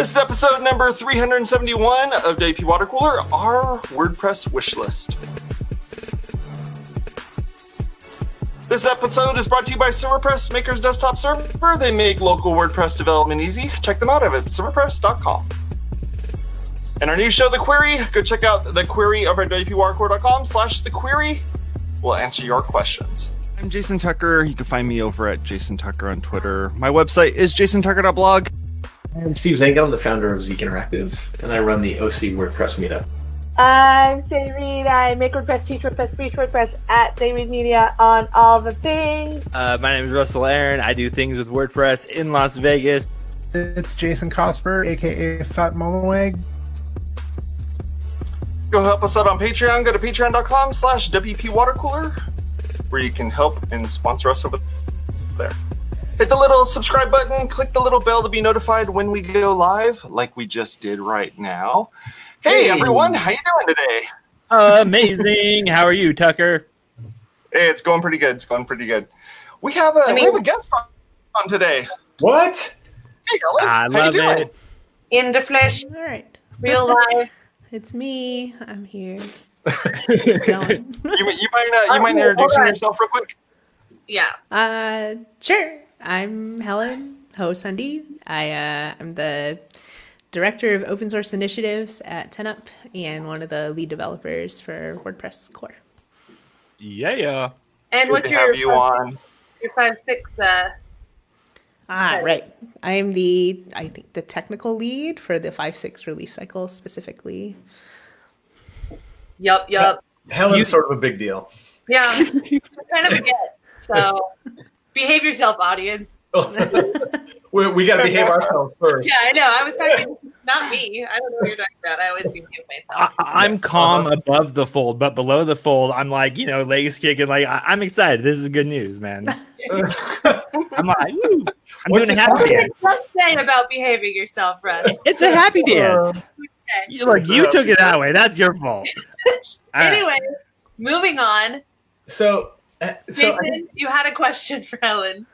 This is episode number 371 of WP Water Cooler, our WordPress wish list. This episode is brought to you by Serverpress, Maker's DesktopServer. They make local WordPress development easy. Check them out at serverpress.com. And our new show, The Query, go check out the query over at wpwatercooler.com slash the query. We'll answer your questions. I'm Jason Tucker. You can find me over at Jason Tucker on Twitter. My website is jasontucker.blog. I'm Steve Zehngut. I'm the founder of Zeek Interactive, and I run the OC WordPress meetup. I'm Sé Reed. I make WordPress, teach WordPress, preach WordPress at Sé Reed Media on all the things. Uh, my name is Russell Aaron. I do things with WordPress in Las Vegas. It's Jason Cosper, aka Fat Mullenweg. Go help us out on Patreon. Go to patreon.com slash WP Watercooler, where you can help and sponsor us over there. Hit the little subscribe button, click the little bell to be notified when we go live, like we just did right now. Hey, Hey. everyone, how you doing today? Amazing. How are you, Tucker? Hey, it's going pretty good. It's going pretty good. We have a I we have a guest on, on today. What? Hey, Ellen, I how love you doing? it. In the flesh, All right. real life. It's me. I'm here. It's going. You, you might uh, you mind hold introducing on. yourself real quick? Yeah. uh, sure. I'm Helen Hou-Sandi. I uh, I'm the director of open source initiatives at 10up and one of the lead developers for WordPress core. Yeah. Yeah. And Good what's to your have you on. your five six? Uh, Ah, Okay. right. I am the I think the technical lead for the five six release cycle specifically. yup, yup. Helen's You- sort of a big deal. Yeah. kind of forget. So behave yourself, audience. we we got to behave ourselves first. Yeah, I know. I was talking, not me. I don't know what you're talking about. I always behave myself. I, I'm calm uh-huh. above the fold, but below the fold, I'm like, you know, legs kicking. Like, I, I'm excited. This is good news, man. I'm like, woo. I'm What's doing a your happy dance. you just say about behaving yourself, Russ? It's a happy uh, dance. Okay. You, look, you took it that way. That's your fault. All right. Anyway, moving on. So, uh, so Jason, you had a question for Helen.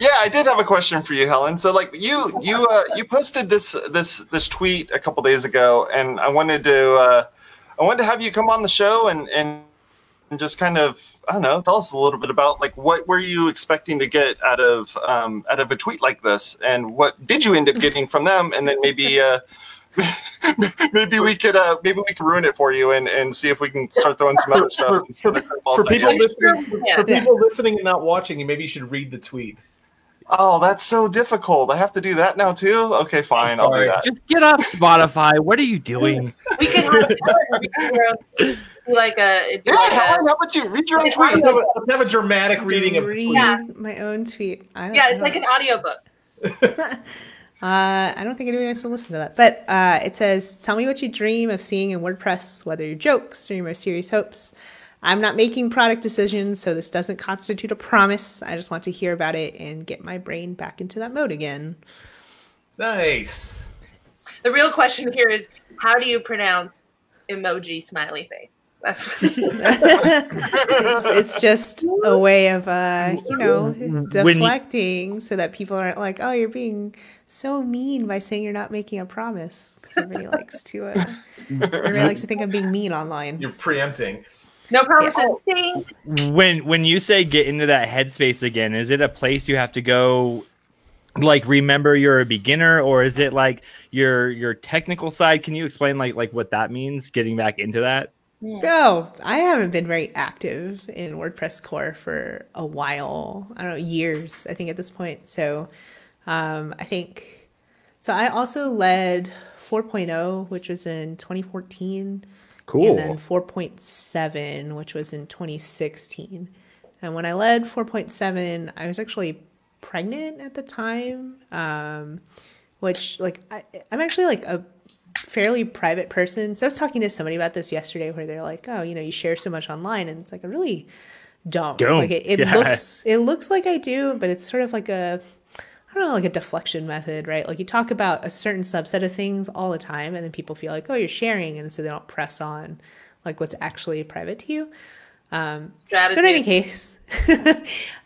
Yeah, I did have a question for you, Helen. So, like, you you uh, you posted this this this tweet a couple days ago, and I wanted to uh, I wanted to have you come on the show and and and just kind of I don't know, tell us a little bit about like what were you expecting to get out of um, out of a tweet like this, and what did you end up getting from them, and then maybe. Uh, maybe we could uh, maybe we could ruin it for you and, and see if we can start throwing some other stuff. for, for, for people you. listening, Yeah. for people listening and not watching, you maybe you should read the tweet. Oh, that's so difficult. I have to do that now too. Okay, fine. I'll do that. Just get off Spotify. What are you doing? We could have Helen read your own- be like a, it'd Yeah, like a- Helen, how about you read your own tweet? Let's have a, let's have a dramatic reading of the tweet. Yeah. my own tweet. I don't, yeah, I it's like don't- an audiobook. Uh, I don't think anyone wants to listen to that. But uh, it says, Tell me what you dream of seeing in WordPress, whether your jokes or your most serious hopes. I'm not making product decisions, so this doesn't constitute a promise. I just want to hear about it and get my brain back into that mode again. Nice. The real question here is how do you pronounce emoji smiley face? That's it's, it's just a way of, uh, you know, When you- deflecting so that people aren't like, oh, you're being so mean by saying you're not making a promise. 'Cause everybody likes to, uh, everybody likes to think I'm being mean online. You're preempting. no promises. Yes. When when you say get into that headspace again is it a place you have to go like remember you're a beginner or is it like your your technical side can you explain like like what that means getting back into that Oh, I haven't been very active in WordPress core for a while. I don't know, years, I think at this point. So um, I think, so I also led 4.0, which was in 2014. cool And then 4.7, which was in 2016. And when I led 4.7, I was actually pregnant at the time, um, which, like, I, I'm actually like a fairly private person. So I was talking to somebody about this yesterday where they're like, oh, you know, you share so much online. And it's like, I really don't. Don't. Like, it, it Yeah. looks, it looks like I do, but it's sort of like a, I don't know, like a deflection method, right? Like you talk about a certain subset of things all the time, and then people feel like, oh, you're sharing, and so they don't press on like what's actually private to you. Um, Strategy. so in any case,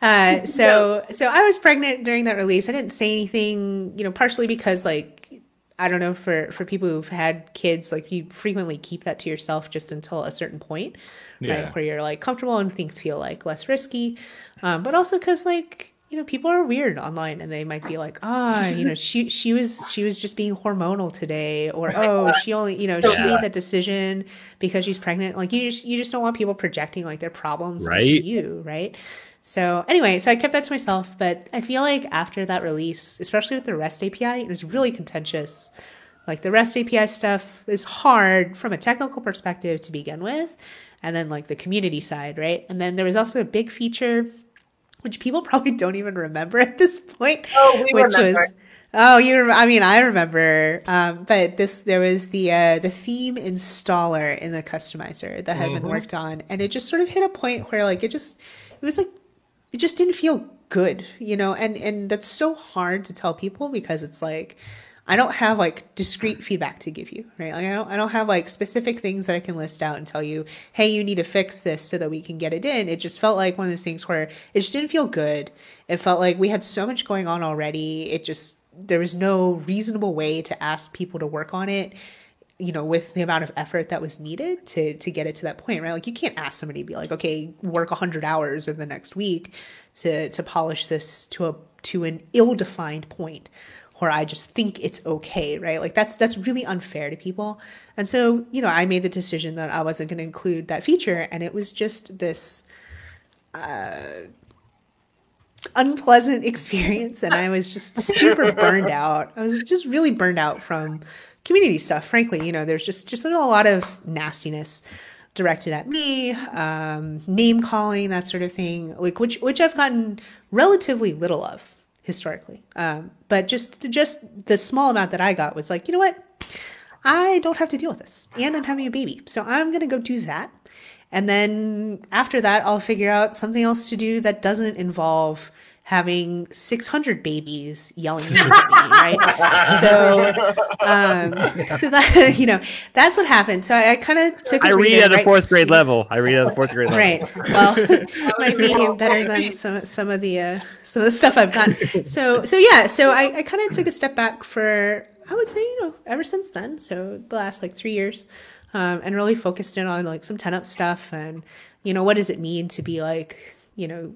uh, so so I was pregnant during that release. I didn't say anything, you know, partially because like I don't know for for people who've had kids, like you frequently keep that to yourself just until a certain point, Yeah. right? Where you're like comfortable and things feel like less risky, um, but also because like you know people are weird online and they might be like ah you know she she was she was just being hormonal today or oh she only you know she made that decision because she's pregnant. Like you just you just don't want people projecting like their problems onto Right. you right? So anyway so i kept that to myself but i feel like after that release especially with the rest api it was really contentious. Like the rest api stuff is hard from a technical perspective to begin with and then like the community side right? And then there was also a big feature which people probably don't even remember at this point Oh, we which remember. was oh you rem- i mean i remember um, but this there was the uh, the theme installer in the customizer that had been worked on and it just sort of hit a point where like it just it was like it just didn't feel good you know and and that's so hard to tell people because it's like I don't have like discrete feedback to give you, right? Like I don't I don't have like specific things that I can list out and tell you, "Hey, you need to fix this so that we can get it in." It just felt like one of those things where it just didn't feel good. It felt like we had so much going on already. It just there was no reasonable way to ask people to work on it you know with the amount of effort that was needed to to get it to that point right like you can't ask somebody to be like okay work 100 hours over the next week to to polish this to a to an ill-defined point where I just think it's okay, right? Like that's that's really unfair to people. And so, you know, I made the decision that I wasn't going to include that feature and it was just this uh unpleasant experience and I was just super burned out. I was just really burned out from community stuff, frankly. You know, there's just just a lot of nastiness directed at me, um, name calling, that sort of thing, like which which I've gotten relatively little of historically. Um, but just just the small amount that I got was like, you know what? I don't have to deal with this, and I'm having a baby, so I'm gonna go do that. And then after that, I'll figure out something else to do that doesn't involve having 600 babies yelling at me, right? So, um, so that you know, that's what happened. So I, I kind of took. I read reading, at a right? fourth grade level. I read at a fourth grade level. Right. Well, might be better than some some of the uh, some of the stuff I've gotten. So so yeah. So I, I kind of took a step back for I would say you know ever since then. So the last like three years, um, and really focused in on like some 10up stuff and you know what does it mean to be like you know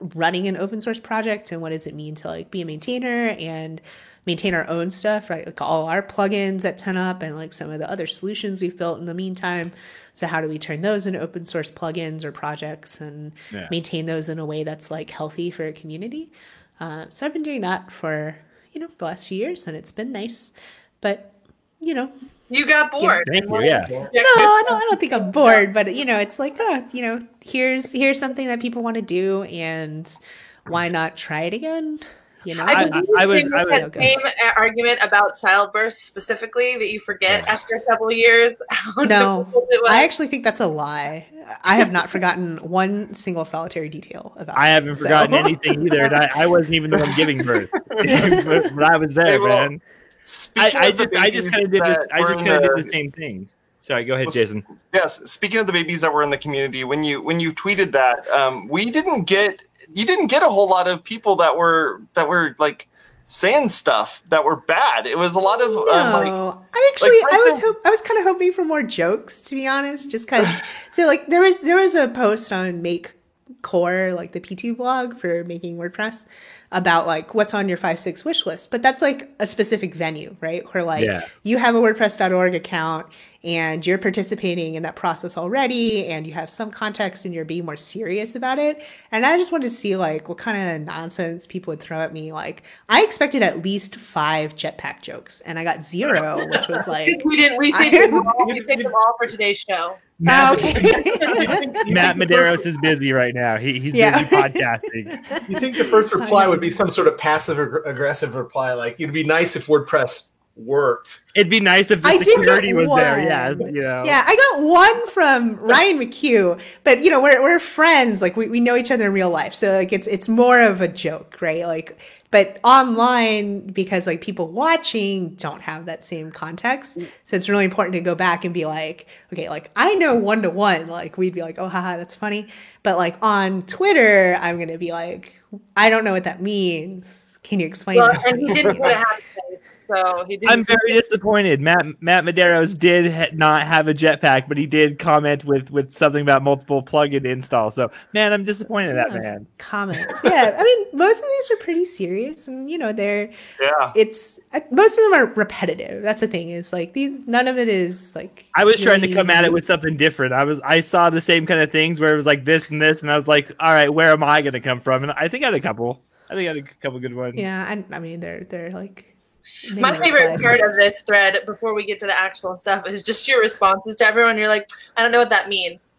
running an open source project and what does it mean to like be a maintainer and maintain our own stuff right? Like all our plugins at 10up and like some of the other solutions we've built in the meantime. So how do we turn those into open source plugins or projects and Yeah. maintain those in a way that's like healthy for a community? Uh, so i've been doing that for you know the last few years and it's been nice. But you know You got bored. Thank you. Yeah. no, I don't, I don't think I'm bored, but you know, it's like, oh, you know, here's here's something that people want to do, and why not try it again? You know, I, I- think And- you I was- I was- that Okay. same argument about childbirth specifically that you forget after a couple years. how no, difficult it was. I actually think that's a lie. I have not forgotten one single solitary detail about. I haven't so- forgotten anything either. I, I wasn't even the one giving birth, but, but I was there, Hey, well, man. I, Speaking I of the just, I just kind of did. The, I just kind of did the same thing. Sorry, go ahead, Well, Jason. Yes. Speaking of the babies that were in the community, when you when you tweeted that, um, we didn't get you didn't get a whole lot of people that were that were like saying stuff that were bad. It was a lot of um, like I actually, for I was, hope, I was kind of hoping for more jokes, to be honest, just because. so, like, there was there was a post on Make Core, like the P2 blog for making WordPress, about like what's on your five six wish list, but that's like a specific venue, right? Where like Yeah. you have a WordPress.org account and you're participating in that process already, and you have some context and you're being more serious about it. And I just wanted to see like what kind of nonsense people would throw at me. Like, I expected at least five jetpack jokes, and I got zero, which was like. we didn't. We saved them all. We saved them all for today's show. Oh, okay. Matt think Medeiros is busy right now. He, he's Yeah. busy podcasting. You think the first reply would be some sort of passive aggressive reply, like it'd be nice if WordPress worked. It'd be nice if the I security was there. Yeah, you know. Yeah, I got one from Ryan McHugh, but you know we're we're friends. Like we, we know each other in real life, so like it's it's more of a joke, right? Like, but online because like people watching don't have that same context, mm. so it's really important to go back and be like, okay, like I know one to one, like we'd be like, oh haha, that's funny, but like on Twitter, I'm gonna be like, I don't know what that means. Can you explain Well, that? and he didn't put a hashtag. So he didn't. I'm very disappointed. Matt Matt Medeiros did ha- not have a jetpack, but he did comment with with something about multiple plugin install. So man, I'm disappointed in that man. Comments. Yeah, I mean, most of these are pretty serious, and you know, they're Yeah. it's uh, most of them are repetitive. That's the thing is like these. None of it is like. I was trying to come at it with something different. I was I saw the same kind of things where it was like this and this, and I was like, all right, where am I going to come from? And I think I had a couple. I think I had a couple good ones. Yeah, I, I mean, they're they're like. My favorite part of this thread, before we get to the actual stuff, is just your responses to everyone. You're like, I don't know what that means.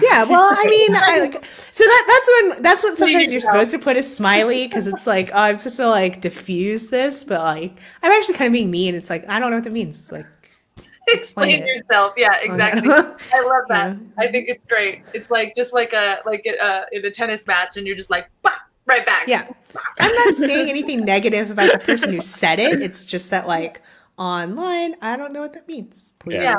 Yeah, well, I mean, I, like, so that that's when that's when sometimes you're supposed to put a smiley because it's like, oh, I'm supposed to like diffuse this, but like I'm actually kind of being mean. It's like I don't know what that means. Like, Explain Explain yourself. Yeah, oh, exactly. Yeah. I love that. Yeah. I think it's great. It's like just like a like a, in a tennis match, and you're just like, bah, right back. yeah, I'm not saying anything negative about the person who said it. It's just that like online, I don't know what that means. Please, Yeah.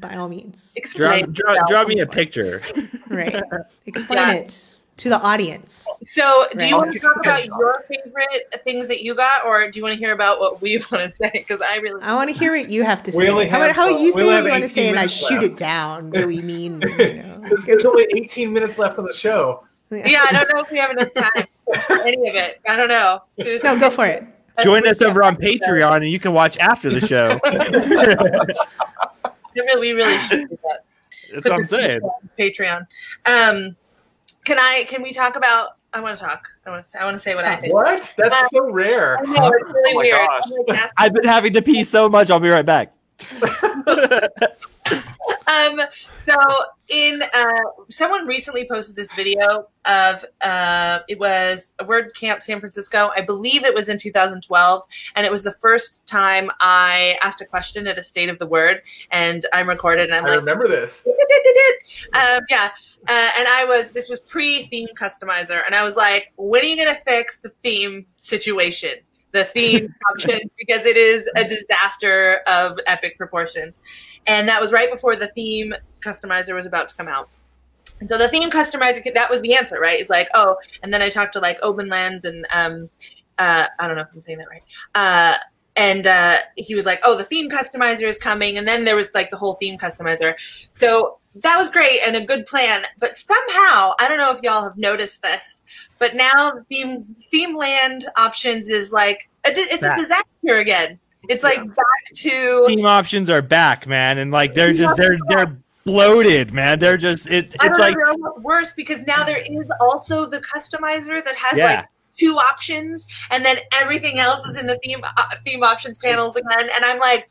by all means, Draw, draw, draw me a picture. right? Explain Yeah. it to the audience. So, do you want to talk about your favorite things that you got, or do you want to hear about what we want to say? Because I really I want to hear what you have to We say. only how about have, how about you we say what you want to say, and I minutes shoot left. it down really mean. You know, There's, there's only 18 minutes left on the show. yeah, I don't know if we have enough time for any of it. I don't know. There's- No, go for it. Join us over on Patreon, and you can watch after the show. We really should do that. That's Put what I'm saying. Patreon. Um, can I? Can we talk about? I want to talk. I want to. Say, I want to say what I think. What? That's so rare. I know, it's really oh my weird. Gosh. I've been having to pee so much. I'll be right back. Um, so in uh, someone recently posted this video of uh, it was a word camp San Francisco. I believe it was in 2012, and it was the first time I asked a question at a state of the word, and I'm recorded, and I'm I like, remember this. um, yeah. Uh, and I was, this was pre theme customizer. And I was like, when are you going to fix the theme situation? The theme option, because it is a disaster of epic proportions. And that was right before the theme customizer was about to come out. And so the theme customizer, that was the answer, right? It's like, oh, and then I talked to like Openland and, um, uh, I don't know if I'm saying that right. Uh, and uh, he was like, "Oh, the theme customizer is coming," and then there was like the whole theme customizer. So that was great and a good plan. But somehow, I don't know if y'all have noticed this, but now theme theme land options is like a, it's a disaster again. It's like back to Team options are back, man, and like they're just they're they're bloated, man. They're just it, I it's don't like know worse because now there is also the customizer that has Yeah. like two options, and then everything else is in the theme uh, theme options panels again. And I'm like,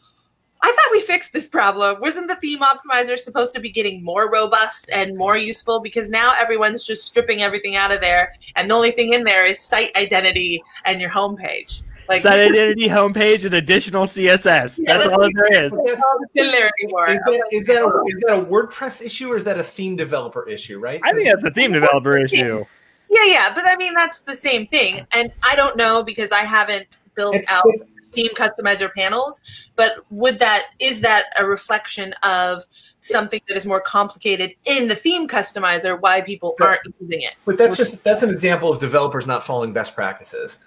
I thought we fixed this problem. Wasn't the theme optimizer supposed to be getting more robust and more useful? Because now everyone's just stripping everything out of there, and the only thing in there is site identity and your homepage. Like site identity homepage and additional CSS. Yeah, That's that's- all there is. That's- all the similar anymore. Is that, is, that a, is that a WordPress issue or is that a theme developer issue, right? I think that's a theme developer issue. Yeah, yeah, but I mean that's the same thing, and I don't know because I haven't built It's- out it's- theme customizer panels. But would that is that a reflection of something that is more complicated in the theme customizer? Why people Sure. aren't using it? But that's just that's an example of developers not following best practices.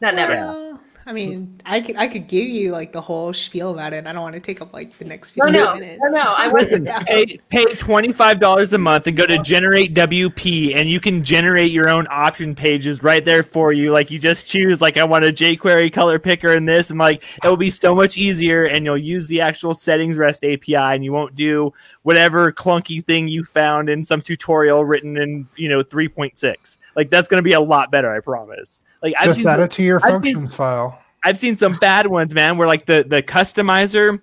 Not never. Well, I mean, I could I could give you like the whole spiel about it. I don't want to take up like the next few No, no, minutes. no, no, I wasn't- Yeah. Pay pay twenty five dollars a month and go to generate WP and you can generate your own option pages right there for you. Like you just choose like I want a jQuery color picker and this and like it will be so much easier and you'll use the actual settings REST API and you won't do whatever clunky thing you found in some tutorial written in you know three point six. Like that's gonna be a lot better, I promise. Like I've Just seen add it to your I've seen- functions file. I've seen some bad ones, man, where like the the customizer,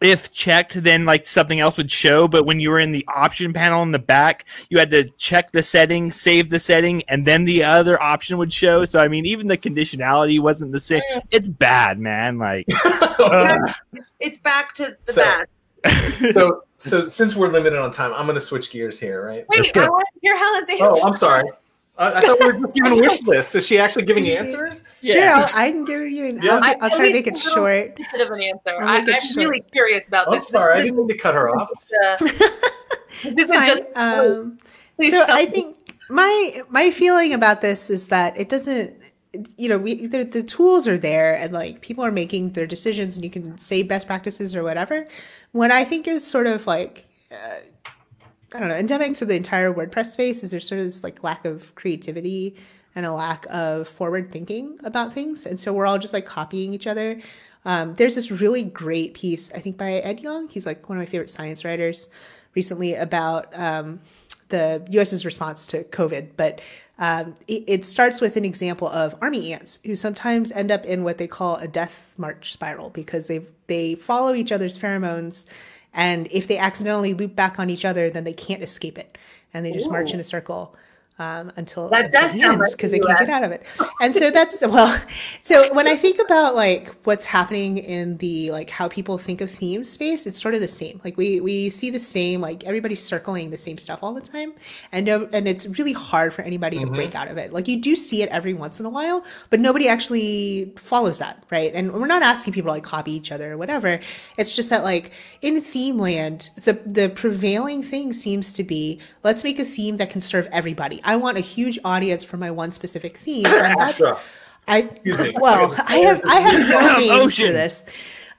if checked, then like something else would show. But when you were in the option panel in the back, you had to check the setting, save the setting, and then the other option would show. So I mean, even the conditionality wasn't the same. It's bad, man. Like, ugh. Uh, it's back to the So- bad. so so since we're limited on time, I'm going to switch gears here, right? Wait. I want to hear Helen's answer. Oh, I'm sorry. I, I thought we were just giving wish lists. Is she actually giving answers? Sure, I'll, I can give you. An, Yeah. I'll, I- I'll try to make it a short. bit of an answer. I'll I, make it I'm short. really curious about I'm this. sorry. I didn't mean to cut her off. Uh, this isn't just. Um, please so I me. think my my feeling about this is that it doesn't you know, we the, the tools are there, and like people are making their decisions, and you can say best practices or whatever. What I think is sort of like. Uh, I don't know, endemic to the entire WordPress space is there's sort of this like lack of creativity and a lack of forward thinking about things. And so we're all just like copying each other. Um, there's this really great piece, I think, by Ed Yong. He's like one of my favorite science writers recently about um, the US's response to COVID. But um, it, it, starts with an example of army ants who sometimes end up in what they call a death march spiral because they they follow each other's pheromones, and if they accidentally loop back on each other, then they can't escape it, and they just Ooh. march in a circle um, until that does because they can't get out of it. And so that's well. So when I think about like what's happening in the like how people think of theme space, it's sort of the same. Like we we see the same. Like everybody's circling the same stuff all the time, and no, and it's really hard for anybody mm-hmm. to break out of it. Like you do see it every once in a while, but nobody actually follows that, right? And we're not asking people to like copy each other or whatever. It's just that like in theme land, the the prevailing thing seems to be let's make a theme that can serve everybody. I want a huge audience for my one specific theme, and that's I well, I have I have no names for this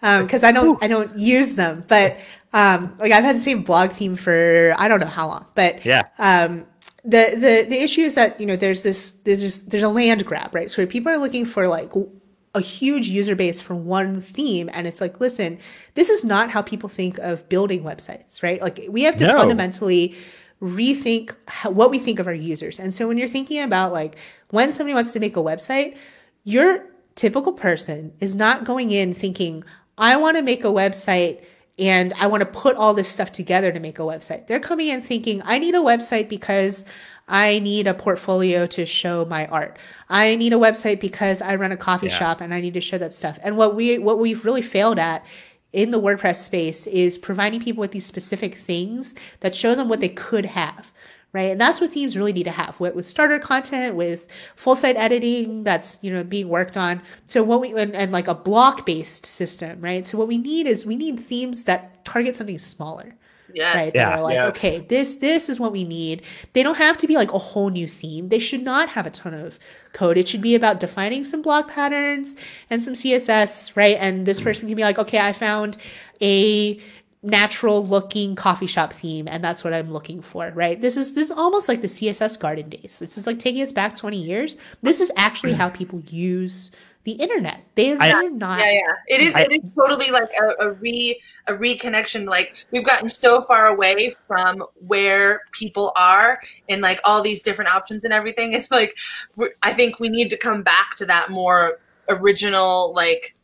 because um, I don't I don't use them, but um, like I've had the same blog theme for I don't know how long, but yeah. Um, the, the the issue is that you know there's this there's just there's a land grab right? So people are looking for like a huge user base for one theme and it's like listen this is not how people think of building websites right? Like we have to no. fundamentally rethink how, what we think of our users. And so when you're thinking about like when somebody wants to make a website, your typical person is not going in thinking, I want to make a website and I want to put all this stuff together to make a website. They're coming in thinking, I need a website because I need a portfolio to show my art. I need a website because I run a coffee yeah. shop and I need to show that stuff. And what we what we've really failed at in the WordPress space is providing people with these specific things that show them what they could have. Right. And that's what themes really need to have with, with starter content, with full site editing that's, you know, being worked on. So what we, and, and like a block based system, right? So what we need is we need themes that target something smaller. Yes. Right. Yeah. That are like, yes. okay, this this is what we need. They don't have to be like a whole new theme. They should not have a ton of code. It should be about defining some block patterns and some CSS, right? And this mm-hmm. person can be like, okay, I found a natural looking coffee shop theme and that's what i'm looking for right this is this is almost like the css garden days this is like taking us back 20 years this is actually how mm. people use the internet. They're, I, they're not. Yeah, yeah. It is. I, it is totally like a, a re a reconnection. Like we've gotten so far away from where people are and like all these different options and everything. It's like I think we need to come back to that more original, like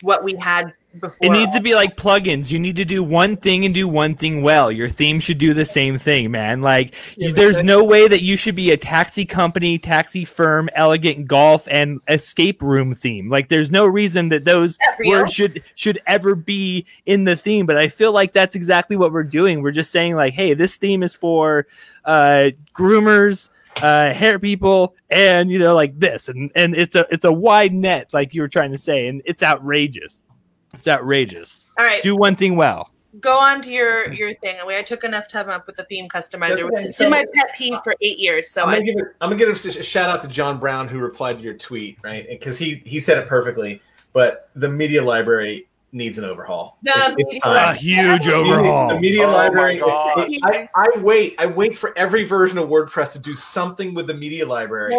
what we had before. It needs to be like plugins. You need to do one thing and do one thing well. Your theme should do the same thing, man. Like, yeah, you, there's no way that you should be a taxi company, taxi firm, elegant golf, and escape room theme. Like, there's no reason that those words should should ever be in the theme. But I feel like that's exactly what we're doing. We're just saying like, hey, this theme is for uh, groomers uh hair people and you know like this and and it's a it's a wide net like you were trying to say and it's outrageous it's outrageous. All right. Do one thing well. Go on to your your thing. I, mean, I took enough time up with the theme customizer. Okay, it's so, been my pet peeve for eight years. So I'm gonna, I, give, I'm gonna give a shout out to John Brown who replied to your tweet, right? Because he he said it perfectly. But the media library needs an overhaul. The it's, a huge overhaul. The media oh library. Is, I, I, wait. I wait for every version of WordPress to do something with the media library.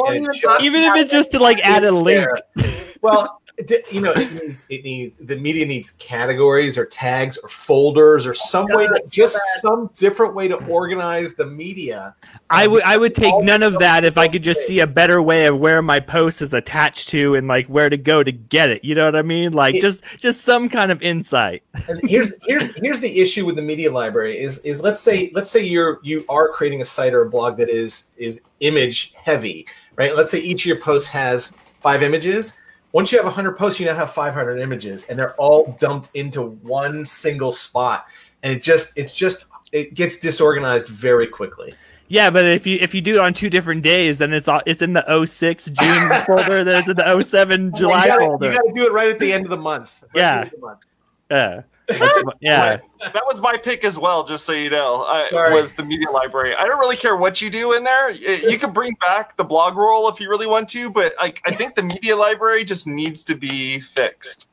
Even if it's just to like add a link. Well, you know it needs it needs the media needs categories or tags or folders or some way to just some different way to organize the media. I would i would take none of that if i could just see a better way of where my post is attached to and like where to go to get it. You know what i mean? Like just just some kind of insight. And here's here's here's the issue with the media library is is let's say let's say you're you are creating a site or a blog that is is image heavy right? Let's say each of your posts has five images once you have 100 posts you now have 500 images and they're all dumped into one single spot. And it just it's just it gets disorganized very quickly. Yeah but if you if you do it on two different days then it's all it's in the 06 june folder then it's in the 07 july you gotta, folder you got to do it right at the end of the month. Right yeah. the month. yeah yeah. that was my pick as well. Just so you know, I, Sorry. was the media library. I don't really care what you do in there. You can bring back the blog roll if you really want to, but like I think the media library just needs to be fixed.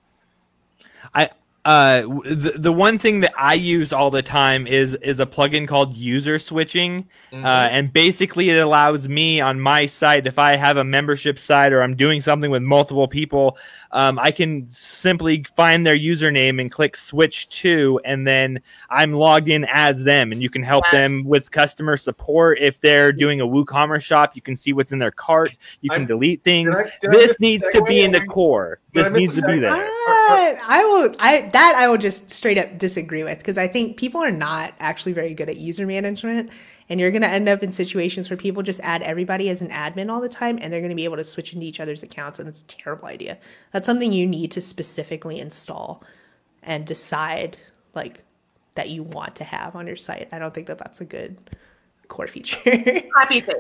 Uh, the, the one thing that I use all the time is is a plugin called user switching, Mm-hmm. uh, and basically it allows me on my site if I have a membership site or I'm doing something with multiple people, um, I can simply find their username and click switch to, and then I'm logged in as them, and you can help Wow. them with customer support if they're doing a WooCommerce shop. You can see what's in their cart. You can I'm- delete things. Did I- did This needs to be in the core. Did I This needs to be segue? there. Uh, I will. I that I will just straight up disagree with because I think people are not actually very good at user management, and you're going to end up in situations where people just add everybody as an admin all the time, and they're going to be able to switch into each other's accounts, and it's a terrible idea. That's something you need to specifically install and decide like that you want to have on your site. I don't think that that's a good core feature. Happy face.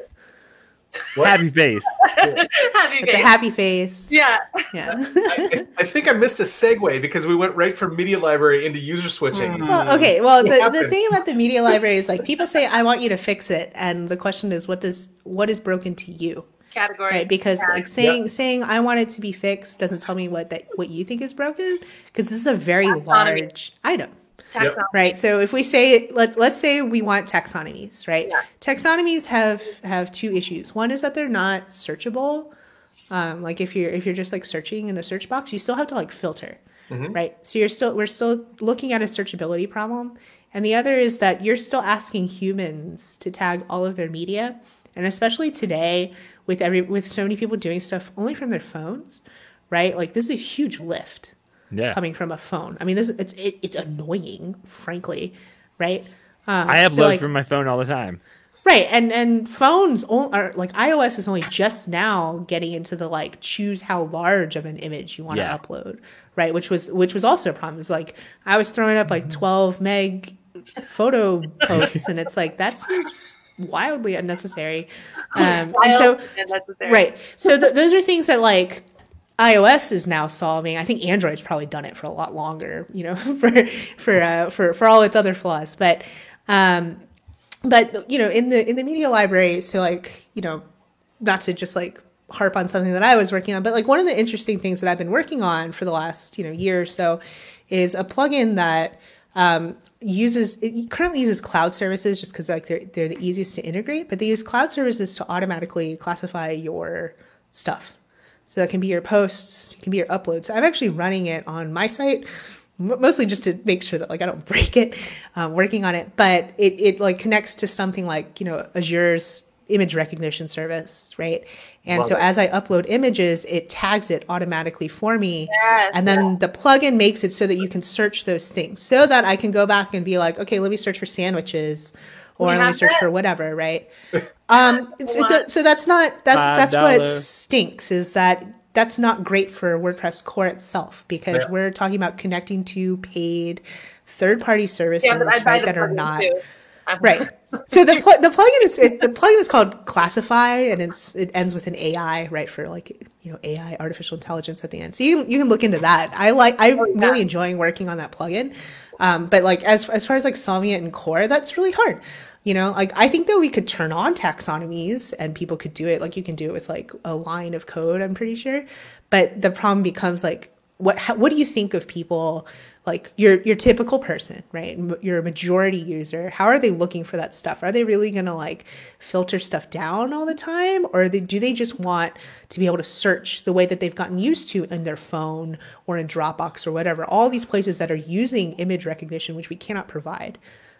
Happy face. Happy it's a face. happy face. yeah. Yeah. I, I think I missed a segue because we went right from media library into user switching. Hmm. Well, okay. Well, the, the thing about the media library is like people say, "I want you to fix it," and the question is, what does what is broken to you, Categories. right? Because Yeah. like saying saying I want it to be fixed doesn't tell me what that what you think is broken because this is a very Taxonomy. large item, Taxonomy. right? So if we say let's let's say we want taxonomies, right? Yeah. Taxonomies have have two issues. One is that they're not searchable. Um, like if you're if you're just like searching in the search box, you still have to like filter, right? So you're still we're still looking at a searchability problem, and the other is that you're still asking humans to tag all of their media, and especially today with every with so many people doing stuff only from their phones, right? Like this is a huge lift Yeah. coming from a phone. I mean, this it's it, it's annoying, frankly, right? Um, I have so, loads like- from my phone all the time. Right, and and phones o- are like iOS is only just now getting into the like choose how large of an image you want to Yeah. upload, right? Which was which was also a problem. It's like I was throwing up like twelve meg photo posts, and it's like that seems wildly unnecessary. Um, and so Wild and necessary. right, so th- those are things that like iOS is now solving. I think Android's probably done it for a lot longer, you know, for for uh, for for all its other flaws, but. Um, but you know in the in the media library so like you know not to just like harp on something that i was working on but like one of the interesting things that i've been working on for the last you know year or so is a plugin that um, uses it currently uses cloud services just because like they're, they're the easiest to integrate but they use cloud services to automatically classify your stuff so that can be your posts, it can be your uploads. So I'm actually running it on my site, mostly just to make sure that like I don't break it, um, working on it. But it it like connects to something like you know Azure's image recognition service, right? And Love so it. as I upload images, it tags it automatically for me, Yes, and then the plugin makes it so that you can search those things, so that I can go back and be like, okay, let me search for sandwiches. Or We let me search that. for whatever, right? Um, it's- Hold it- on. so that's not that's Five that's what stinks is that that's not great for WordPress core itself because Yeah. we're talking about connecting to paid third party services Yeah, but I buy right, that are not too. Right. So the pl- the plugin is it, the plugin is called ClassifAI and it's it ends with an AI right for like you know AI artificial intelligence at the end. So you can, you can look into that. I like I'm Oh, yeah. really enjoying working on that plugin. Um, but like as as far as like solving it in core, that's really hard. You know, like I think that we could turn on taxonomies and people could do it like you can do it with like a line of code, I'm pretty sure. But the problem becomes like what how, what do you think of people like your your typical person, right? Your majority user, how are they looking for that stuff? Are they really going to like filter stuff down all the time or they, do they just want to be able to search the way that they've gotten used to in their phone or in Dropbox or whatever? All these places that are using image recognition which we cannot provide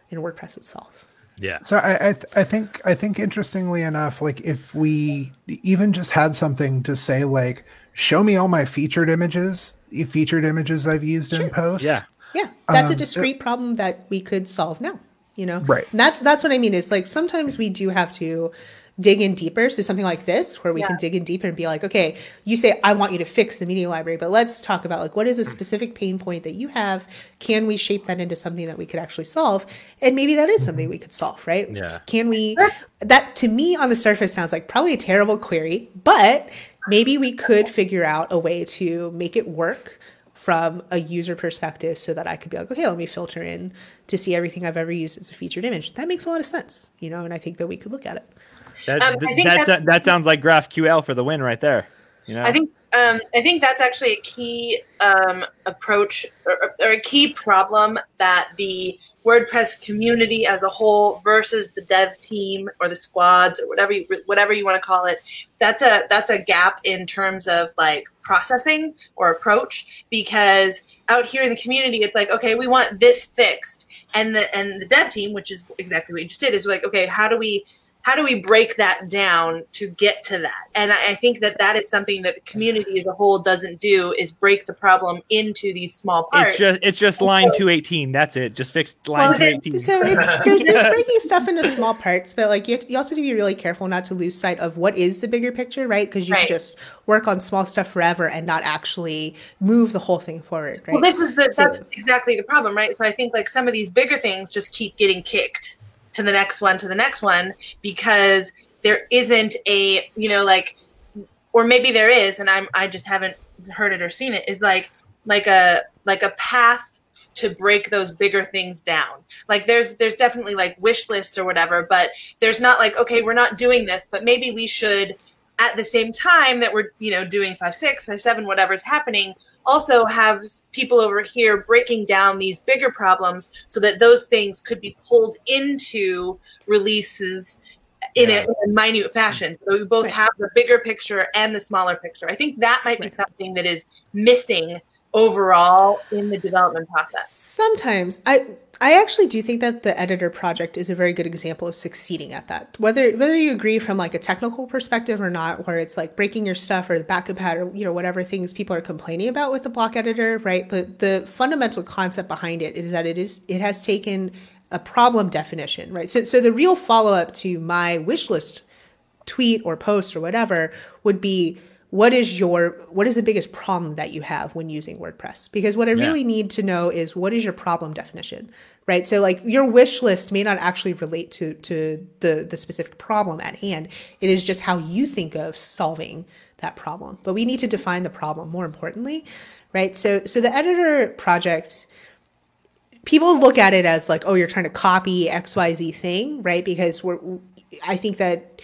in WordPress itself. Yeah. So I I, th- I think I think interestingly enough, like if we even just had something to say like, show me all my featured images, featured images I've used in post. Yeah. Yeah, that's a Um, discrete problem that we could solve now. You know, Right. And that's that's what I mean. Is like sometimes we do have to dig in deeper. So something like this, where we can dig in deeper and be like, okay, you say I want you to fix the media library, but let's talk about like what is a mm. specific pain point that you have? Can we shape that into something that we could actually solve? And maybe that is something mm-hmm. we could solve, right? Yeah. Can we? That to me on the surface sounds like probably a terrible query, but maybe we could figure out a way to make it work from a user perspective so that I could be like, okay, let me filter in to see everything I've ever used as a featured image. That makes a lot of sense, you know, and I think that we could look at it. That Um, I th- that's, that's- that sounds like GraphQL for the win right there. You know, I think um, I think that's actually a key um, approach or, or a key problem that the WordPress community as a whole versus the dev team or the squads or whatever you, whatever you want to call it. That's a that's a gap in terms of like processing or approach because out here in the community it's like okay we want this fixed and the and the dev team which is exactly what you just did is like okay how do we how do we break that down to get to that and i I think that that is something that the community as a whole doesn't do is break the problem into these small parts it's just it's just line two eighteen. That's it. Just fix line Well, two eighteen. so it's there's, there's breaking stuff into small parts, but like you, have to, you also have to be really careful not to lose sight of what is the bigger picture, right? Because you Right. can just work on small stuff forever and not actually move the whole thing forward, right? well this is the So- that's exactly the problem right so i think like some of these bigger things just keep getting kicked to the next one to the next one because there isn't a you know like or maybe there is and i'm i just haven't heard it or seen it is like like a like a path to break those bigger things down. Like there's there's definitely like wish lists or whatever but there's not like okay we're not doing this but maybe we should at the same time that we're you know doing five six five seven whatever's happening also have people over here breaking down these bigger problems so that those things could be pulled into releases in, a, in a minute fashion. So we both have the bigger picture and the smaller picture. I think that might be something that is missing overall in the development process. Sometimes I I actually do think that the editor project is a very good example of succeeding at that. Whether whether you agree from like a technical perspective or not, where it's like breaking your stuff or the backup pad or you know whatever things people are complaining about with the block editor, right? But the fundamental concept behind it is that it is it has taken a problem definition, right? So so the real follow up to my wish list tweet or post or whatever would be what is your what is the biggest problem that you have when using WordPress? Because what I Yeah. really need to know is what is your problem definition, right? So like your wish list may not actually relate to to the the specific problem at hand. It is just how you think of solving that problem. But we need to define the problem more importantly, right? So so the editor project people look at it as like, oh, you're trying to copy XYZ thing, right? Because we're, I think that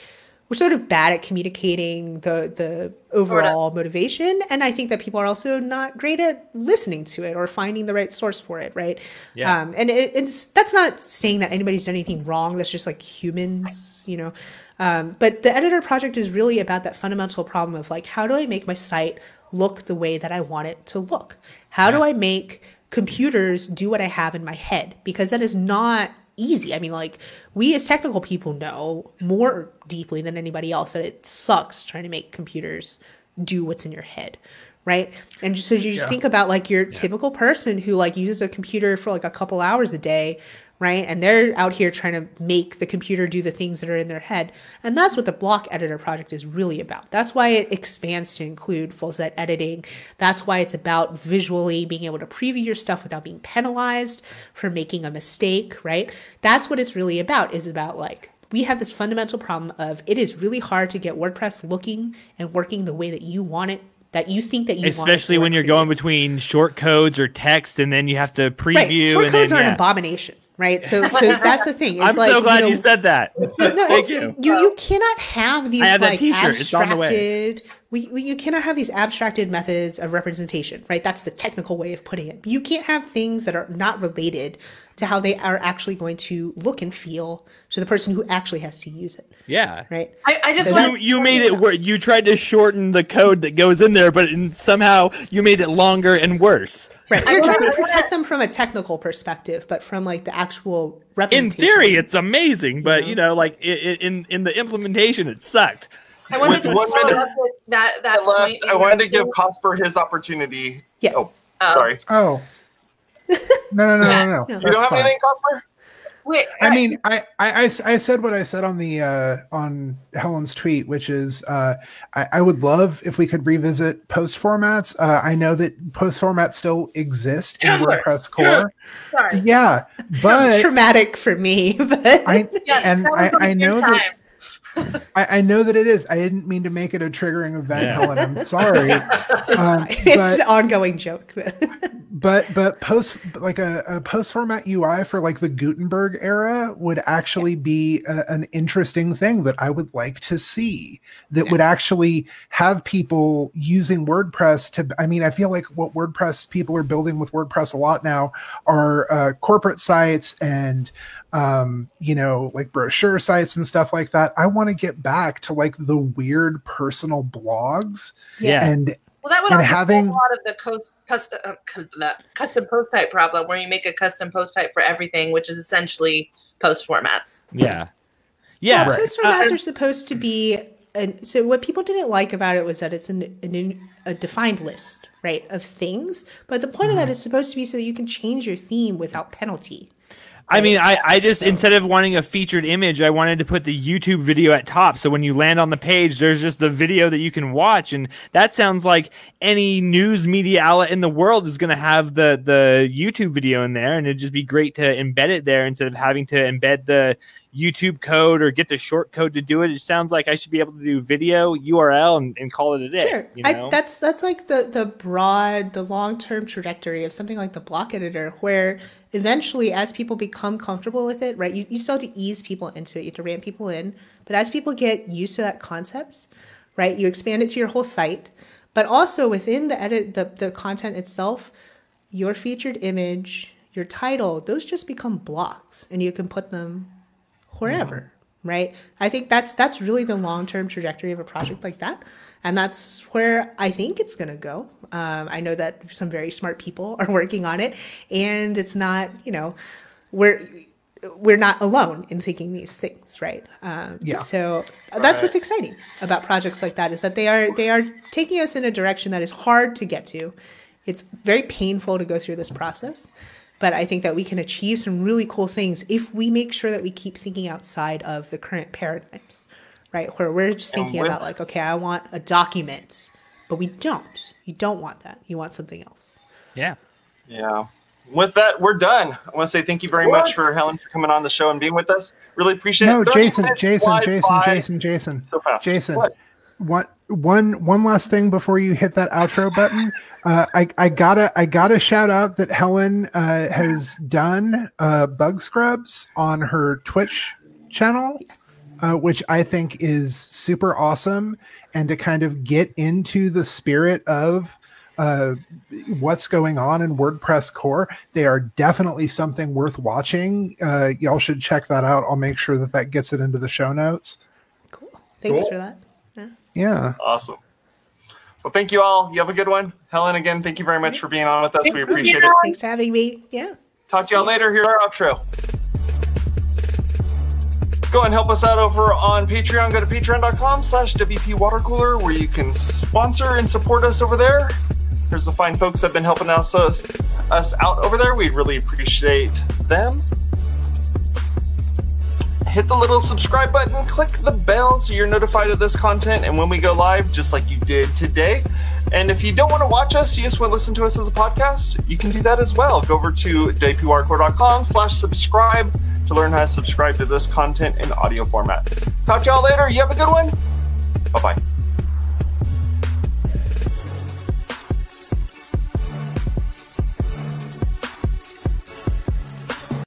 we're sort of bad at communicating the the overall motivation, and I think that people are also not great at listening to it or finding the right source for it, right? Yeah. Um, and it, it's that's not saying that anybody's done anything wrong. That's just like humans, you know. Um, but the editor project is really about that fundamental problem of like, how do I make my site look the way that I want it to look? How do I make computers do what I have in my head? Because that is not easy. I mean, like, we as technical people know more deeply than anybody else that it sucks trying to make computers do what's in your head. Right. And just so you just think about like your typical person who like uses a computer for like a couple hours a day, right? And they're out here trying to make the computer do the things that are in their head. And that's what the block editor project is really about. That's why it expands to include full site editing. That's why it's about visually being able to preview your stuff without being penalized for making a mistake, right? That's what it's really about, is about like, we have this fundamental problem of it is really hard to get WordPress looking and working the way that you want it, that you think that you want it to Especially when you're going between short codes or text, and then you have to preview. right. Short and codes then, are an abomination, right? So, so that's the thing. It's I'm like, so glad you, you, said that. no, Thank it's, you. you. You cannot have these I have like t-shirt. It's on the way. abstracted. We, we, you cannot have these abstracted methods of representation, right? That's the technical way of putting it. You can't have things that are not related to how they are actually going to look and feel to the person who actually has to use it, Yeah. right? I, I just So You, you made it work. You tried to shorten the code that goes in there, but in, somehow you made it longer and worse. Right. You're trying wanna- protect them from a technical perspective, but from like the actual representation. In theory, it's amazing, but know? you know, like i i in in the implementation, it sucked. I wanted With to one minute that that I left. I wanted to give Cosper his opportunity. Yes. Oh, Oh. sorry. Oh. No, no, no, no, no. No. You don't have fine. anything, Cosper? Wait, I mean, I, I, I said what I said on the uh, on Helen's tweet, which is uh, I, I would love if we could revisit post formats. Uh, I know that post formats still exist in Tumblr. WordPress core. sorry. Yeah, That's but traumatic for me, but I Yeah, and I, I know time. that I, I know that it is. I didn't mean to make it a triggering event, Yeah. Helen. I'm sorry. It's, Um, it's but- an ongoing joke. but but post like a, a post format UI for like the Gutenberg era would actually be a, an interesting thing that I would like to see that would actually have people using WordPress to I mean I feel like what WordPress people are building with WordPress a lot now are uh, corporate sites and um you know like brochure sites and stuff like that I want to get back to like the weird personal blogs Yeah. and Well, that would And also having- having... a lot of the cus- custom uh, custom post type problem, where you make a custom post type for everything, which is essentially post formats. Yeah. Yeah. Well, post Uh, formats are supposed to be. An, so what people didn't like about it was that it's an, an, a defined list, right, of things. But the point of that is supposed to be so you can change your theme without penalty. I mean, I, I just instead of wanting a featured image, I wanted to put the YouTube video at top. So when you land on the page, there's just the video that you can watch, and that sounds like any news media outlet in the world is going to have the the YouTube video in there, and it'd just be great to embed it there instead of having to embed the YouTube code or get the short code to do it. It sounds like I should be able to do video URL and, and call it a day. Sure, you know? I, that's that's like the the broad, the long term trajectory of something like the block editor, where eventually, as people become comfortable with it, right, you, you still have to ease people into it, you have to ramp people in, but as people get used to that concept, right, you expand it to your whole site, but also within the edit, the the content itself, your featured image, your title, those just become blocks, and you can put them wherever right? I think that's that's really the long-term trajectory of a project like that. And that's where i think it's going to go. Um, i know that some very smart people are working on it. And it's not you know we're we're not alone in thinking these things right? Um, Yeah. so that's Right. what's exciting about projects like that is that they are they are taking us in a direction that is hard to get to. It's very painful to go through this process but I think that we can achieve some really cool things if we make sure that we keep thinking outside of the current paradigms, right? Where we're just thinking with- about like, okay, I want a document, but we don't. You don't want that. You want something else. yeah. Yeah. With that, we're done. I want to say thank you very much for Helen for coming on the show and being with us. Really appreciate no it. 30 Jason minutes Jason flies Jason Jason Jason So fast. Jason, What? one one one last thing before you hit that outro button. Uh, I I gotta I gotta shout out that Helen uh, has done uh, bug scrubs on her Twitch channel, uh, which I think is super awesome, and to kind of get into the spirit of uh, what's going on in WordPress core. They are definitely something worth watching. Uh, y'all should check that out. I'll make sure that that gets it into the show notes. Cool. Thanks Cool. for that. Yeah. Awesome. Well, thank you all. You have a good one. Helen, again, thank you very much for being on with us. We Thank you. appreciate it. Thanks for having me. Yeah. Talk to y'all later. Here's our outro. Go and help us out over on Patreon. Go to patreon.com slash WP Watercooler where you can sponsor and support us over there. There's the fine folks that have been helping us, us, us out over there. We really appreciate them. Hit the little subscribe button, click the bell so you're notified of this content and when we go live, just like you did today. And if you don't want to watch us, you just want to listen to us as a podcast, you can do that as well. Go over to wpwatercooler.com slash subscribe to learn how to subscribe to this content in audio format. Talk to y'all later. You have a good one. Bye bye.